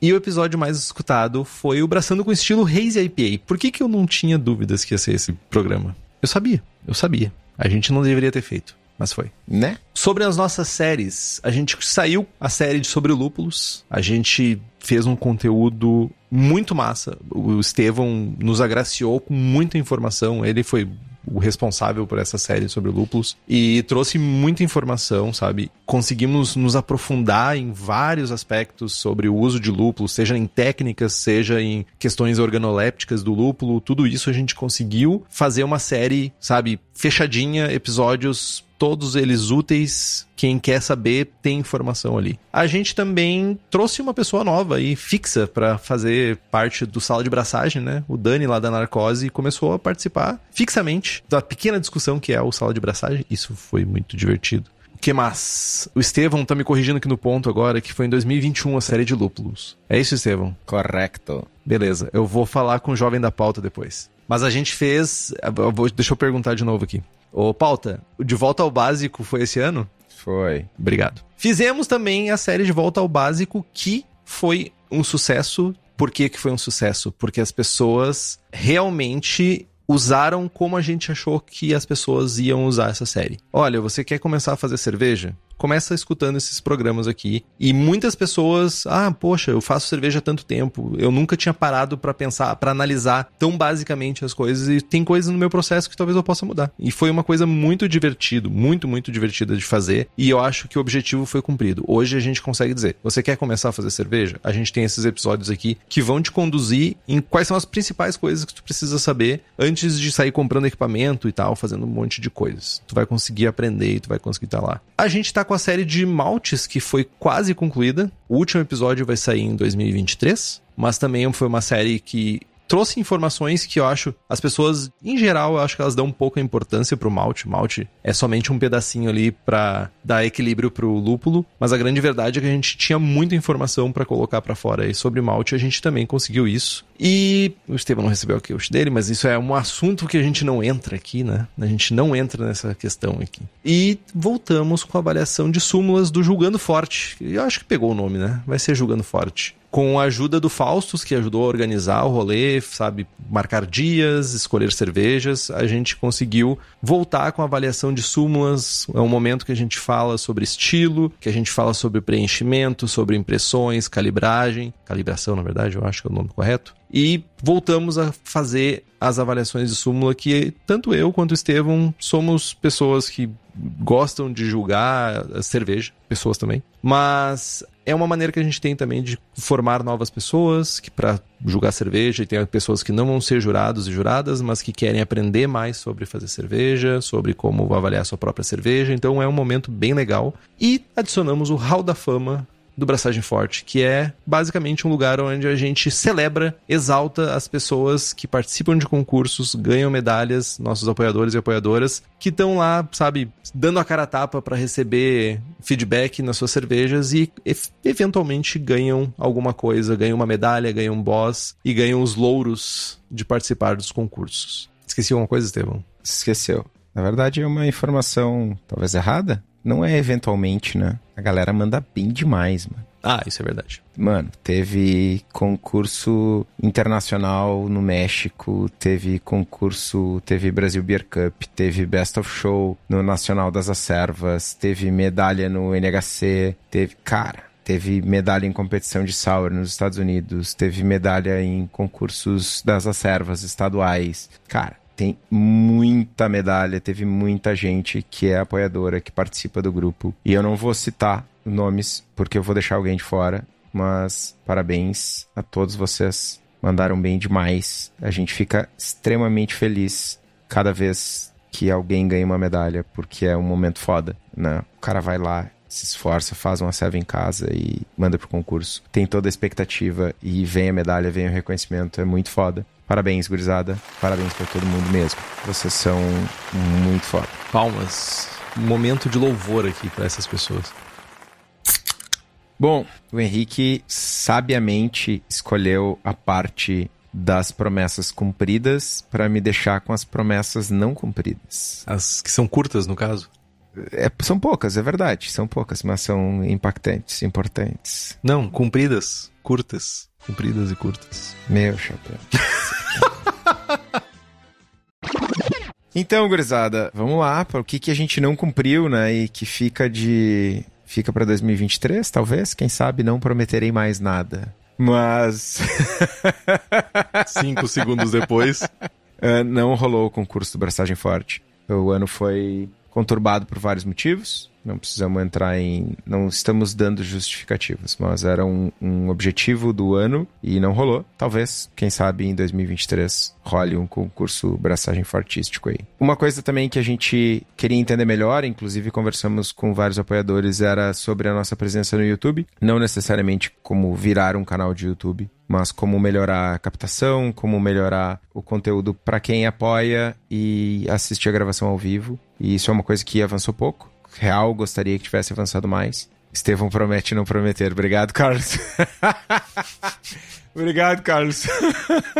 C: E o episódio mais escutado foi o Braçando com estilo Hazy IPA. Por que, que eu não tinha dúvidas que ia ser esse programa? Eu sabia, eu sabia. A gente não deveria ter feito, mas foi.
B: Né?
C: Sobre as nossas séries, a gente saiu a série de sobre lúpulos. A gente fez um conteúdo muito massa. O Estevão nos agraciou com muita informação. Ele foi o responsável por essa série sobre lúpulos e trouxe muita informação, sabe? Conseguimos nos aprofundar em vários aspectos sobre o uso de lúpulo, seja em técnicas, seja em questões organolépticas do lúpulo, tudo isso a gente conseguiu fazer uma série, sabe, fechadinha, episódios todos eles úteis. Quem quer saber tem informação ali. A gente também trouxe uma pessoa nova e fixa para fazer parte do sala de braçagem, né? O Dani lá da Narcose começou a participar fixamente da pequena discussão que é o sala de braçagem. Isso foi muito divertido. O que mais? O Estevão tá me corrigindo aqui no ponto agora, que foi em 2021 a série de lúpulos. É isso, Estevão?
B: Correcto.
C: Beleza, eu vou falar com o jovem da pauta depois. Mas a gente fez. eu vou- Deixa eu perguntar de novo aqui. Ô, pauta, o De Volta ao Básico foi esse ano?
B: Foi.
C: Obrigado. Fizemos também a série De Volta ao Básico, que foi um sucesso. Por que, que foi um sucesso? Porque as pessoas realmente usaram como a gente achou que as pessoas iam usar essa série. Olha, você quer começar a fazer cerveja? Começa escutando esses programas aqui. E muitas pessoas, ah, poxa, eu faço cerveja há tanto tempo, eu nunca tinha parado pra pensar, pra analisar tão basicamente as coisas e tem coisas no meu processo que talvez eu possa mudar. E foi uma coisa muito divertido, muito, muito divertida de fazer, e eu acho que o objetivo foi cumprido. Hoje a gente consegue dizer, você quer começar a fazer cerveja? A gente tem esses episódios aqui que vão te conduzir em quais são as principais coisas que tu precisa saber antes de sair comprando equipamento e tal, fazendo um monte de coisas. Tu vai conseguir aprender e tu vai conseguir estar lá. A gente tá com a série de maltes que foi quase concluída. O último episódio vai sair em 2023, mas também foi uma série que trouxe informações que eu acho, as pessoas, em geral, eu acho que elas dão um pouco importância pro malte. Malte é somente um pedacinho ali para dar equilíbrio pro lúpulo, mas a grande verdade é que a gente tinha muita informação para colocar para fora. E sobre malte a gente também conseguiu isso. E o Estevam não recebeu o queixo dele, mas isso é um assunto que a gente não entra aqui, né? A gente não entra nessa questão aqui. E voltamos com a avaliação de súmulas do Julgando Forte. Eu acho que pegou o nome, né? Vai ser Julgando Forte com a ajuda do Faustus, que ajudou a organizar o rolê, sabe, marcar dias, escolher cervejas, a gente conseguiu voltar com a avaliação de súmulas. É um momento que a gente fala sobre estilo, que a gente fala sobre preenchimento, sobre impressões, calibragem, calibração, na verdade, eu acho que é o nome correto. E voltamos a fazer as avaliações de súmula que tanto eu quanto o Estevão somos pessoas que gostam de julgar a cerveja, pessoas também. Mas é uma maneira que a gente tem também de formar novas pessoas que para julgar cerveja e tem pessoas que não vão ser jurados e juradas, mas que querem aprender mais sobre fazer cerveja, sobre como avaliar sua própria cerveja. Então é um momento bem legal. E adicionamos o Hall da Fama do Braçagem Forte, que é basicamente um lugar onde a gente celebra, exalta as pessoas que participam de concursos, ganham medalhas, nossos apoiadores e apoiadoras, que estão lá, sabe, dando a cara a tapa para receber feedback nas suas cervejas e eventualmente ganham alguma coisa, ganham uma medalha, ganham um boss e ganham os louros de participar dos concursos. Esqueci alguma coisa, Estevão?
B: Esqueceu. Na verdade, é uma informação talvez errada, não é eventualmente, né? A galera manda bem demais, mano.
C: Ah, isso é verdade.
B: Mano, teve concurso internacional no México, teve concurso, teve Brasil Beer Cup, teve Best of Show no Nacional das Acervas, teve medalha no NHC, teve. Cara, teve medalha em competição de sour nos Estados Unidos, teve medalha em concursos das acervas estaduais. Cara, tem muita medalha, teve muita gente que é apoiadora, que participa do grupo. E eu não vou citar nomes, porque eu vou deixar alguém de fora, mas parabéns a todos vocês. Mandaram bem demais. A gente fica extremamente feliz cada vez que alguém ganha uma medalha, porque é um momento foda, né? O cara vai lá, se esforça, faz uma serva em casa e manda pro concurso. Tem toda a expectativa e vem a medalha, vem o reconhecimento, é muito foda. Parabéns, gurizada. Parabéns para todo mundo mesmo. Vocês são muito foda.
C: Palmas. Um momento de louvor aqui para essas pessoas.
B: Bom, o Henrique sabiamente escolheu a parte das promessas cumpridas para me deixar com as promessas não cumpridas.
C: As que são curtas, no caso?
B: É, são poucas, é verdade. São poucas, mas são impactantes, importantes.
C: Não, cumpridas, curtas. Compridas e curtas.
B: Meu chapéu. então, gurizada, vamos lá para o que, que a gente não cumpriu, né? E que fica de. Fica para 2023, talvez. Quem sabe não prometerei mais nada. Mas.
C: Cinco segundos depois.
B: Uh, não rolou o concurso do Braçagem Forte. O ano foi conturbado por vários motivos não precisamos entrar em. Não estamos dando justificativas, mas era um, um objetivo do ano e não rolou. Talvez, quem sabe, em 2023 role um concurso braçagem fortístico aí. Uma coisa também que a gente queria entender melhor, inclusive conversamos com vários apoiadores, era sobre a nossa presença no YouTube. Não necessariamente como virar um canal de YouTube, mas como melhorar a captação, como melhorar o conteúdo para quem apoia e assistir a gravação ao vivo. E isso é uma coisa que avançou pouco real gostaria que tivesse avançado mais. Estevão promete não prometer. Obrigado, Carlos. Obrigado, Carlos.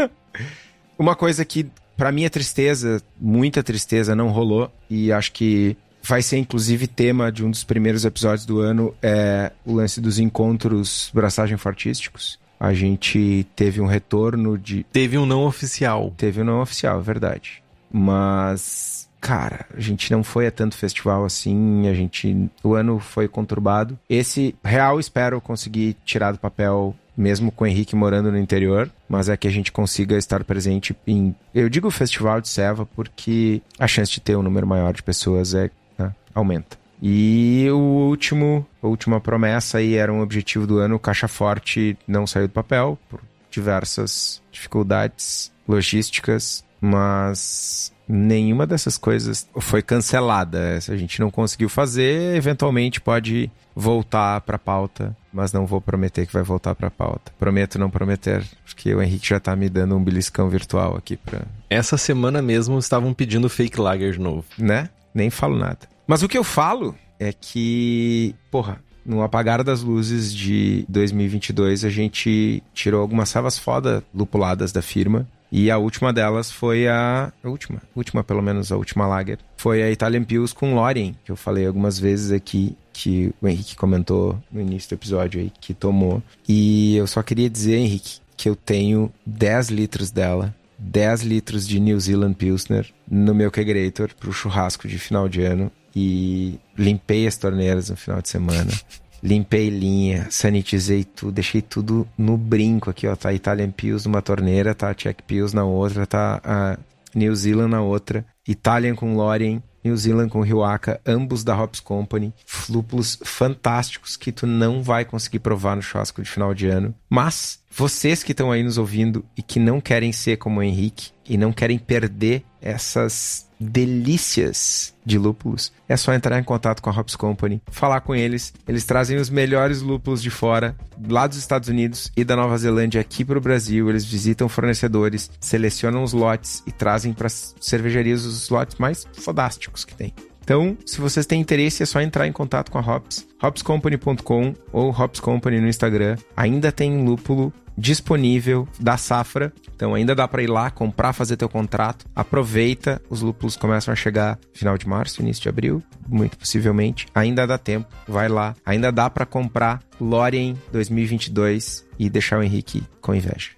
B: Uma coisa que, para minha tristeza, muita tristeza, não rolou. E acho que vai ser, inclusive, tema de um dos primeiros episódios do ano: é o lance dos encontros braçagem fortísticos. A gente teve um retorno de.
C: Teve um não oficial.
B: Teve um não oficial, é verdade. Mas cara, a gente não foi a tanto festival assim, a gente. O ano foi conturbado. Esse real espero conseguir tirar do papel mesmo com o Henrique morando no interior, mas é que a gente consiga estar presente em. Eu digo festival de Seva porque a chance de ter um número maior de pessoas é né, aumenta. E o último, a última promessa aí era um objetivo do ano, Caixa Forte não saiu do papel por diversas dificuldades logísticas, mas nenhuma dessas coisas foi cancelada. Se a gente não conseguiu fazer, eventualmente pode voltar para pauta, mas não vou prometer que vai voltar para pauta. Prometo não prometer, porque o Henrique já tá me dando um beliscão virtual aqui para.
C: Essa semana mesmo estavam pedindo fake lager de novo,
B: né? Nem falo nada. Mas o que eu falo é que, porra, no apagar das luzes de 2022 a gente tirou algumas savas foda lupuladas da firma e a última delas foi a. A última, última pelo menos, a última lager. Foi a Italian Pills com Lorien, que eu falei algumas vezes aqui, que o Henrique comentou no início do episódio aí, que tomou. E eu só queria dizer, Henrique, que eu tenho 10 litros dela. 10 litros de New Zealand Pilsner no meu kegerator pro churrasco de final de ano e limpei as torneiras no final de semana. Limpei linha, sanitizei tudo, deixei tudo no brinco aqui, ó. Tá Italian Pills numa torneira, tá Czech Pills na outra, tá a New Zealand na outra. Italian com Lorien, New Zealand com Riwaka, ambos da Hops Company. Lúpulos fantásticos que tu não vai conseguir provar no churrasco de final de ano. Mas vocês que estão aí nos ouvindo e que não querem ser como o Henrique e não querem perder essas delícias de lúpulos, é só entrar em contato com a Hops Company, falar com eles. Eles trazem os melhores lúpulos de fora, lá dos Estados Unidos e da Nova Zelândia aqui para o Brasil. Eles visitam fornecedores, selecionam os lotes e trazem para cervejarias os lotes mais fodásticos que tem. Então, se vocês têm interesse, é só entrar em contato com a Hops, hopscompany.com ou Hops Company no Instagram. Ainda tem lúpulo disponível da safra. Então ainda dá para ir lá comprar, fazer teu contrato. Aproveita, os lúpulos começam a chegar final de março, início de abril, muito possivelmente. Ainda dá tempo, vai lá. Ainda dá para comprar Lorien 2022 e deixar o Henrique com inveja.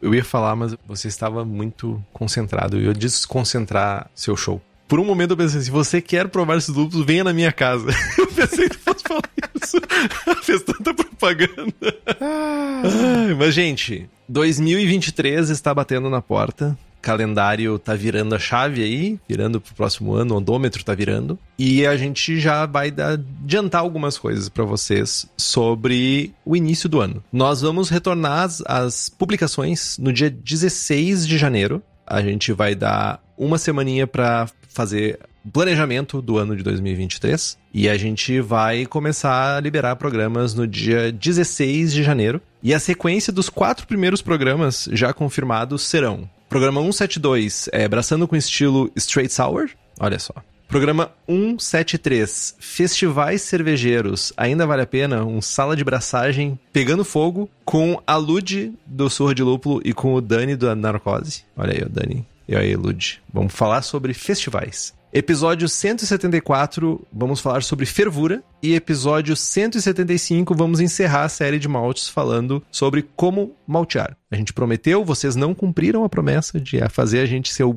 C: Eu ia falar, mas você estava muito concentrado. Eu ia desconcentrar seu show. Por um momento eu pensei, se você quer provar esses lúpulos, venha na minha casa. Eu pensei que fosse falar isso. Fez tanta propaganda. Mas, gente, 2023 está batendo na porta. Calendário tá virando a chave aí, virando pro próximo ano, o odômetro tá virando. E a gente já vai adiantar algumas coisas para vocês sobre o início do ano. Nós vamos retornar às publicações no dia 16 de janeiro. A gente vai dar uma semaninha para fazer planejamento do ano de 2023 e a gente vai começar a liberar programas no dia 16 de janeiro. E a sequência dos quatro primeiros programas já confirmados serão: Programa 172 é Braçando com estilo Straight Sour, olha só. Programa 173, Festivais Cervejeiros. Ainda vale a pena? Um sala de braçagem pegando fogo com a Lud do Surra de Lúpulo e com o Dani da Narcose. Olha aí, o Dani e aí, Lud, vamos falar sobre festivais. Episódio 174, vamos falar sobre fervura. E episódio 175, vamos encerrar a série de maltes falando sobre como maltear. A gente prometeu, vocês não cumpriram a promessa de fazer a gente ser o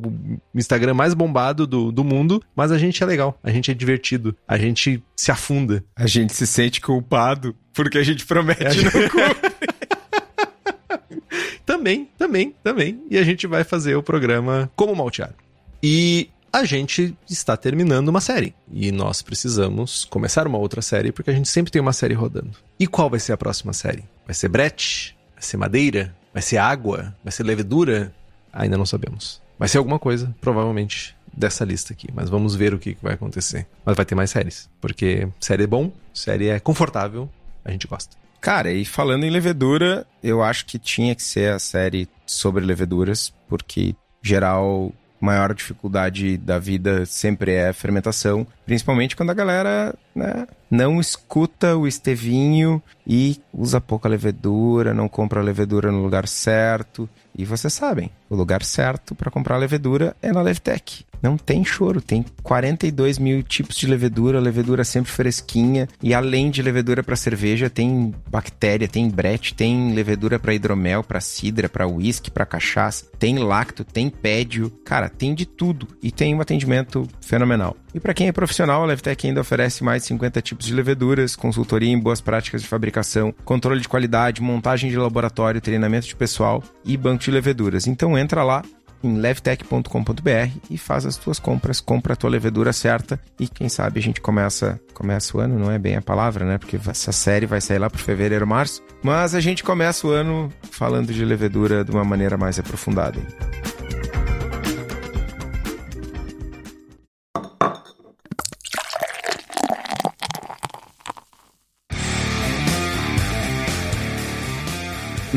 C: Instagram mais bombado do, do mundo, mas a gente é legal, a gente é divertido, a gente se afunda.
B: A gente se sente culpado porque a gente promete é, não cumpre.
C: Também, também, também. E a gente vai fazer o programa Como Maltear. E a gente está terminando uma série. E nós precisamos começar uma outra série, porque a gente sempre tem uma série rodando. E qual vai ser a próxima série? Vai ser brete? Vai ser madeira? Vai ser água? Vai ser levedura? Ainda não sabemos. Vai ser alguma coisa, provavelmente, dessa lista aqui. Mas vamos ver o que vai acontecer. Mas vai ter mais séries. Porque série é bom, série é confortável, a gente gosta.
B: Cara, e falando em levedura, eu acho que tinha que ser a série sobre leveduras, porque geral maior dificuldade da vida sempre é fermentação, principalmente quando a galera né, não escuta o estevinho e usa pouca levedura, não compra a levedura no lugar certo. E vocês sabem, o lugar certo para comprar levedura é na Levtech. Não tem choro, tem 42 mil tipos de levedura, levedura sempre fresquinha. E além de levedura para cerveja, tem bactéria, tem brete, tem levedura para hidromel, para cidra, para whisky, para cachaça, tem lacto, tem pédio. Cara, tem de tudo e tem um atendimento fenomenal. E para quem é profissional, a Levtech ainda oferece mais de 50 tipos de leveduras, consultoria em boas práticas de fabricação, controle de qualidade, montagem de laboratório, treinamento de pessoal e banco de leveduras. Então entra lá em levtech.com.br e faz as tuas compras, compra a tua levedura certa e quem sabe a gente começa, começa o ano, não é bem a palavra, né? Porque essa série vai sair lá para fevereiro, março, mas a gente começa o ano falando de levedura de uma maneira mais aprofundada.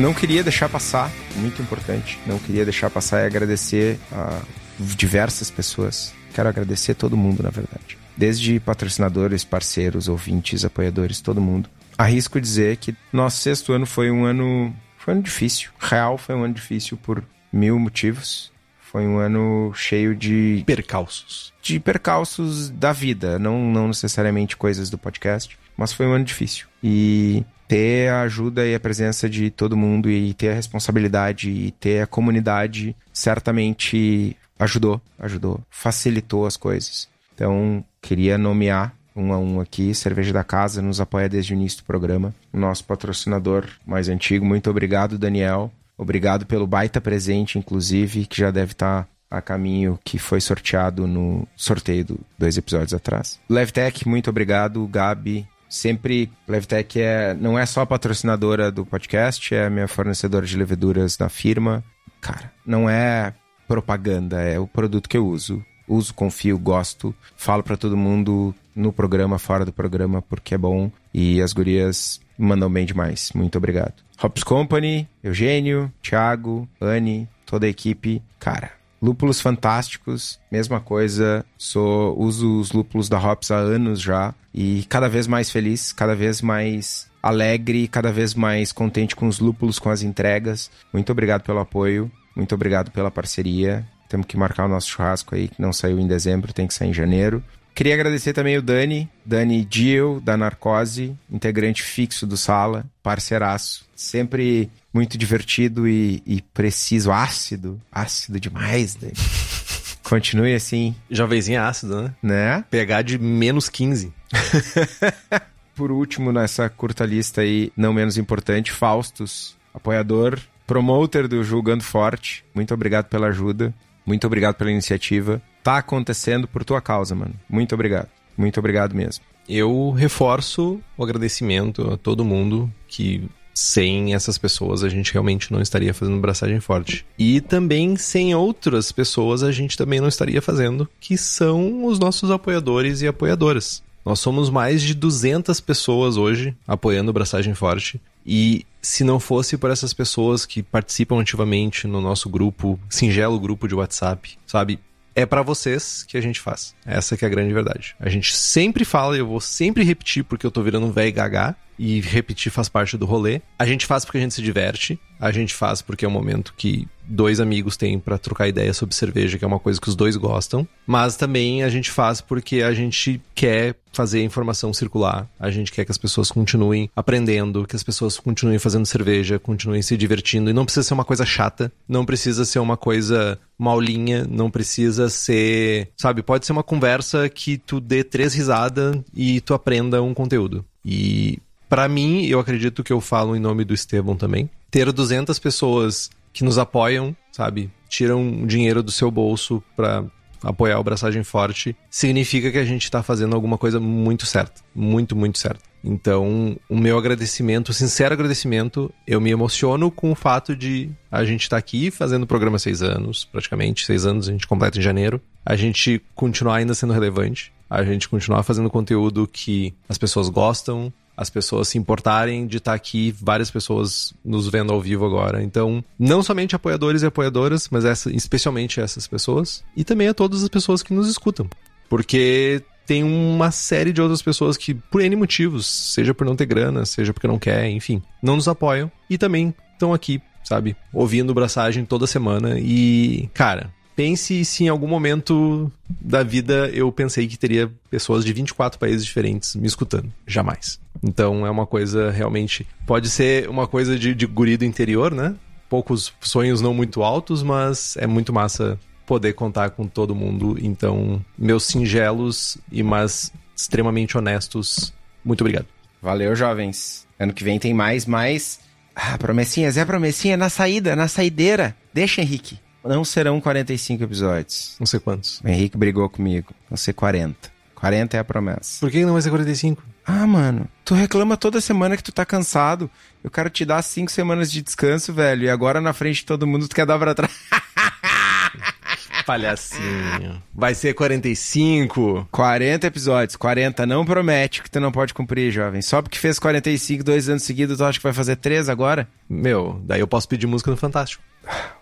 B: Não queria deixar passar, muito importante, não queria deixar passar e agradecer a diversas pessoas. Quero agradecer todo mundo, na verdade. Desde patrocinadores, parceiros, ouvintes, apoiadores, todo mundo. Arrisco dizer que nosso sexto ano foi um ano. Foi um ano difícil. Real foi um ano difícil por mil motivos. Foi um ano cheio de.
C: Percalços.
B: De percalços da vida, não, não necessariamente coisas do podcast. Mas foi um ano difícil. E ter a ajuda e a presença de todo mundo e ter a responsabilidade e ter a comunidade certamente ajudou, ajudou, facilitou as coisas. Então, queria nomear um a um aqui, Cerveja da Casa nos apoia desde o início do programa. Nosso patrocinador mais antigo, muito obrigado, Daniel. Obrigado pelo baita presente, inclusive, que já deve estar a caminho que foi sorteado no sorteio do dois episódios atrás. Levtech, muito obrigado. Gabi, sempre Levtech é, não é só patrocinadora do podcast, é minha fornecedora de leveduras da firma. Cara, não é propaganda, é o produto que eu uso. Uso, confio, gosto, falo para todo mundo no programa, fora do programa, porque é bom e as gurias mandam bem demais. Muito obrigado. Hops Company, Eugênio, Thiago, Anne, toda a equipe. Cara, lúpulos fantásticos, mesma coisa. Sou uso os lúpulos da Hops há anos já e cada vez mais feliz, cada vez mais alegre, cada vez mais contente com os lúpulos, com as entregas. Muito obrigado pelo apoio. Muito obrigado pela parceria. Temos que marcar o nosso churrasco aí, que não saiu em dezembro, tem que sair em janeiro. Queria agradecer também o Dani, Dani Dio, da Narcose, integrante fixo do Sala, parceiraço. Sempre muito divertido e, e preciso, ácido, ácido demais, Dani. Continue assim.
C: Jovenzinho ácido, né?
B: Né?
C: Pegar de menos 15.
B: Por último, nessa curta lista aí, não menos importante, Faustus, apoiador, promoter do Julgando Forte. Muito obrigado pela ajuda. Muito obrigado pela iniciativa. Tá acontecendo por tua causa, mano. Muito obrigado. Muito obrigado mesmo.
C: Eu reforço o agradecimento a todo mundo que sem essas pessoas a gente realmente não estaria fazendo braçagem forte. E também sem outras pessoas a gente também não estaria fazendo, que são os nossos apoiadores e apoiadoras. Nós somos mais de 200 pessoas hoje apoiando o Braçagem Forte. E se não fosse por essas pessoas que participam ativamente no nosso grupo, singelo grupo de WhatsApp, sabe? É para vocês que a gente faz. Essa que é a grande verdade. A gente sempre fala, e eu vou sempre repetir porque eu tô virando um velho gaga, e repetir faz parte do rolê. A gente faz porque a gente se diverte, a gente faz porque é um momento que dois amigos têm para trocar ideia sobre cerveja, que é uma coisa que os dois gostam, mas também a gente faz porque a gente quer fazer a informação circular, a gente quer que as pessoas continuem aprendendo, que as pessoas continuem fazendo cerveja, continuem se divertindo, e não precisa ser uma coisa chata, não precisa ser uma coisa maulinha, não precisa ser, sabe, pode ser uma conversa que tu dê três risadas e tu aprenda um conteúdo. E para mim, eu acredito que eu falo em nome do Estevão também, ter 200 pessoas que nos apoiam, sabe? Tiram dinheiro do seu bolso para apoiar o Braçagem Forte, significa que a gente tá fazendo alguma coisa muito certa. Muito, muito certa. Então, o meu agradecimento, sincero agradecimento, eu me emociono com o fato de a gente estar tá aqui fazendo o programa seis anos, praticamente, seis anos, a gente completa em janeiro, a gente continuar ainda sendo relevante, a gente continuar fazendo conteúdo que as pessoas gostam, as pessoas se importarem de estar tá aqui, várias pessoas nos vendo ao vivo agora. Então, não somente apoiadores e apoiadoras, mas essa, especialmente essas pessoas, e também a todas as pessoas que nos escutam. Porque tem uma série de outras pessoas que, por N motivos, seja por não ter grana, seja porque não quer, enfim, não nos apoiam e também estão aqui, sabe, ouvindo braçagem toda semana. E, cara, pense se em algum momento da vida eu pensei que teria pessoas de 24 países diferentes me escutando. Jamais. Então é uma coisa realmente. Pode ser uma coisa de, de guri do interior, né? Poucos sonhos não muito altos, mas é muito massa poder contar com todo mundo. Então, meus singelos e mas extremamente honestos, muito obrigado.
B: Valeu, jovens. Ano que vem tem mais, mais. Ah, promessinhas, é promessinha na saída, na saideira. Deixa, Henrique. Não serão 45 episódios.
C: Não sei quantos.
B: O Henrique brigou comigo. Vão ser 40. 40 é a promessa.
C: Por que não vai ser 45?
B: Ah, mano, tu reclama toda semana que tu tá cansado. Eu quero te dar cinco semanas de descanso, velho. E agora na frente de todo mundo tu quer dar pra trás.
C: Palhacinho. Vai ser 45.
B: 40 episódios. 40 não promete que tu não pode cumprir, jovem. Só porque fez 45 dois anos seguidos, tu acha que vai fazer 3 agora?
C: Meu, daí eu posso pedir música no Fantástico.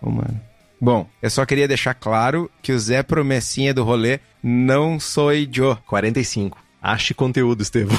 B: Ô, mano. Bom, eu só queria deixar claro que o Zé Promessinha do rolê não sou Joe.
C: 45. Ache conteúdo, Estevão.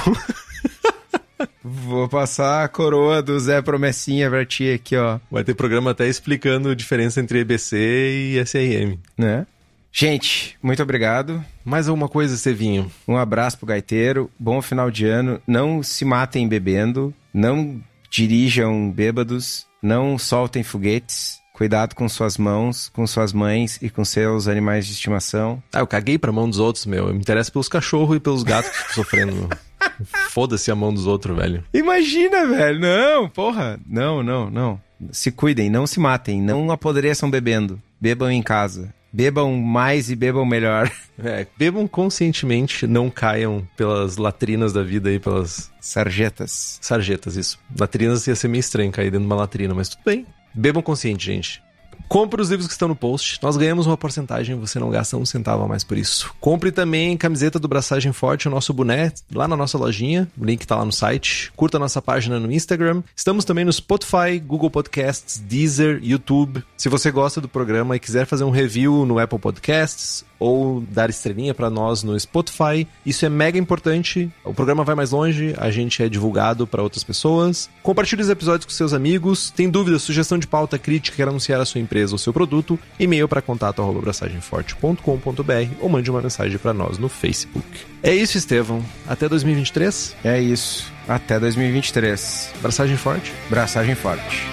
B: Vou passar a coroa do Zé Promessinha pra ti aqui, ó.
C: Vai ter programa até explicando a diferença entre EBC e SRM.
B: Né? Gente, muito obrigado.
C: Mais alguma coisa, Estevinho?
B: Um abraço pro gaiteiro. Bom final de ano. Não se matem bebendo. Não dirijam bêbados. Não soltem foguetes. Cuidado com suas mãos, com suas mães e com seus animais de estimação.
C: Ah, eu caguei pra mão dos outros, meu. Eu me interesso pelos cachorros e pelos gatos que sofrendo, meu. Foda-se a mão dos outros, velho.
B: Imagina, velho. Não, porra. Não, não, não. Se cuidem, não se matem. Não apodreçam bebendo. Bebam em casa. Bebam mais e bebam melhor.
C: É, bebam conscientemente, não caiam pelas latrinas da vida aí, pelas
B: Sarjetas.
C: sarjetas, isso. Latrinas ia ser meio estranho cair dentro de uma latrina, mas tudo bem. Bebam consciente, gente. Compre os livros que estão no post. Nós ganhamos uma porcentagem, você não gasta um centavo a mais por isso. Compre também camiseta do Braçagem Forte, o nosso boné, lá na nossa lojinha. O link tá lá no site. Curta nossa página no Instagram. Estamos também no Spotify, Google Podcasts, Deezer, YouTube. Se você gosta do programa e quiser fazer um review no Apple Podcasts ou dar estrelinha para nós no Spotify, isso é mega importante. O programa vai mais longe, a gente é divulgado para outras pessoas. Compartilhe os episódios com seus amigos. Tem dúvida, sugestão de pauta, crítica, quer anunciar a sua empresa ou seu produto? E-mail para contato@abraçagemforte.com.br ou mande uma mensagem para nós no Facebook. É isso, Estevão. Até 2023.
B: É isso. Até 2023.
C: Abraçagem forte.
B: Braçagem forte.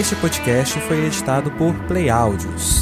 D: Este podcast foi editado por Play Áudios.